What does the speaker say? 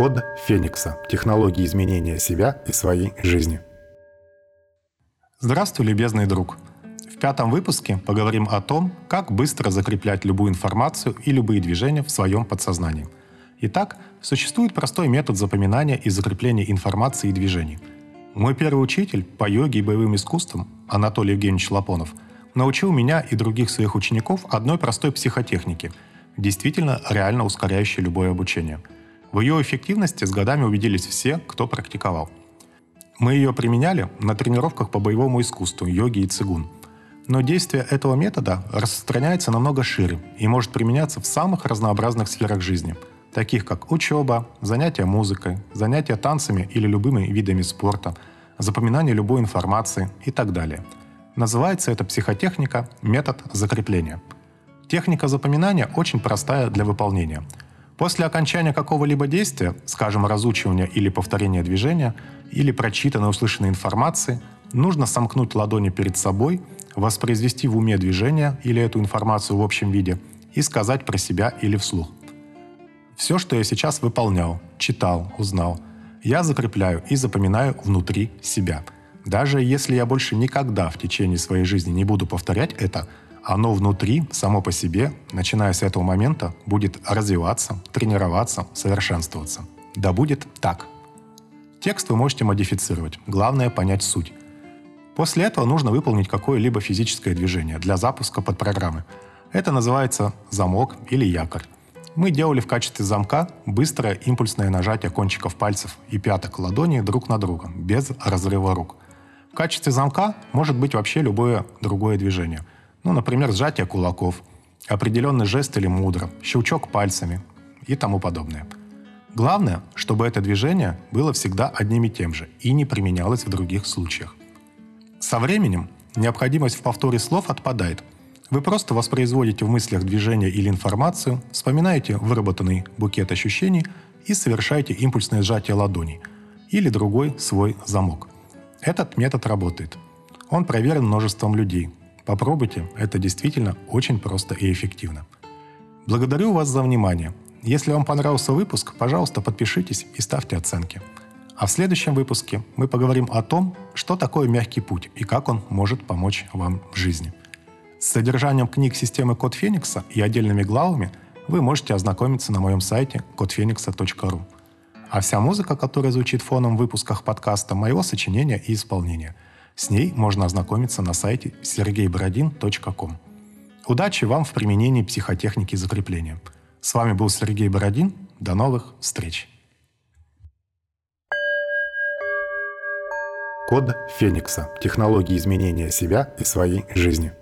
Код Феникса. Технологии изменения себя и своей жизни. Здравствуй, любезный друг. В пятом выпуске поговорим о том, как быстро закреплять любую информацию и любые движения в своем подсознании. Итак, существует простой метод запоминания и закрепления информации и движений. Мой первый учитель по йоге и боевым искусствам, Анатолий Евгеньевич Лапонов, научил меня и других своих учеников одной простой психотехнике, действительно реально ускоряющей любое обучение – в ее эффективности с годами убедились все, кто практиковал. Мы ее применяли на тренировках по боевому искусству, йоге и цигун. Но действие этого метода распространяется намного шире и может применяться в самых разнообразных сферах жизни, таких как учеба, занятия музыкой, занятия танцами или любыми видами спорта, запоминание любой информации и так далее. Называется эта психотехника метод закрепления. Техника запоминания очень простая для выполнения – После окончания какого-либо действия, скажем, разучивания или повторения движения, или прочитанной услышанной информации, нужно сомкнуть ладони перед собой, воспроизвести в уме движение или эту информацию в общем виде и сказать про себя или вслух. Все, что я сейчас выполнял, читал, узнал, я закрепляю и запоминаю внутри себя. Даже если я больше никогда в течение своей жизни не буду повторять это – оно внутри, само по себе, начиная с этого момента, будет развиваться, тренироваться, совершенствоваться. Да будет так. Текст вы можете модифицировать, главное понять суть. После этого нужно выполнить какое-либо физическое движение для запуска под программы. Это называется замок или якорь. Мы делали в качестве замка быстрое импульсное нажатие кончиков пальцев и пяток ладони друг на друга, без разрыва рук. В качестве замка может быть вообще любое другое движение – ну, например, сжатие кулаков, определенный жест или мудро, щелчок пальцами и тому подобное. Главное, чтобы это движение было всегда одним и тем же и не применялось в других случаях. Со временем необходимость в повторе слов отпадает. Вы просто воспроизводите в мыслях движение или информацию, вспоминаете выработанный букет ощущений и совершаете импульсное сжатие ладоней или другой свой замок. Этот метод работает. Он проверен множеством людей, Попробуйте, это действительно очень просто и эффективно. Благодарю вас за внимание. Если вам понравился выпуск, пожалуйста, подпишитесь и ставьте оценки. А в следующем выпуске мы поговорим о том, что такое мягкий путь и как он может помочь вам в жизни. С содержанием книг системы Код Феникса и отдельными главами вы можете ознакомиться на моем сайте kodfenix.ru. А вся музыка, которая звучит фоном в выпусках подкаста, моего сочинения и исполнения – с ней можно ознакомиться на сайте sergeyborodin.com. Удачи вам в применении психотехники закрепления. С вами был Сергей Бородин. До новых встреч. Код Феникса. Технологии изменения себя и своей жизни.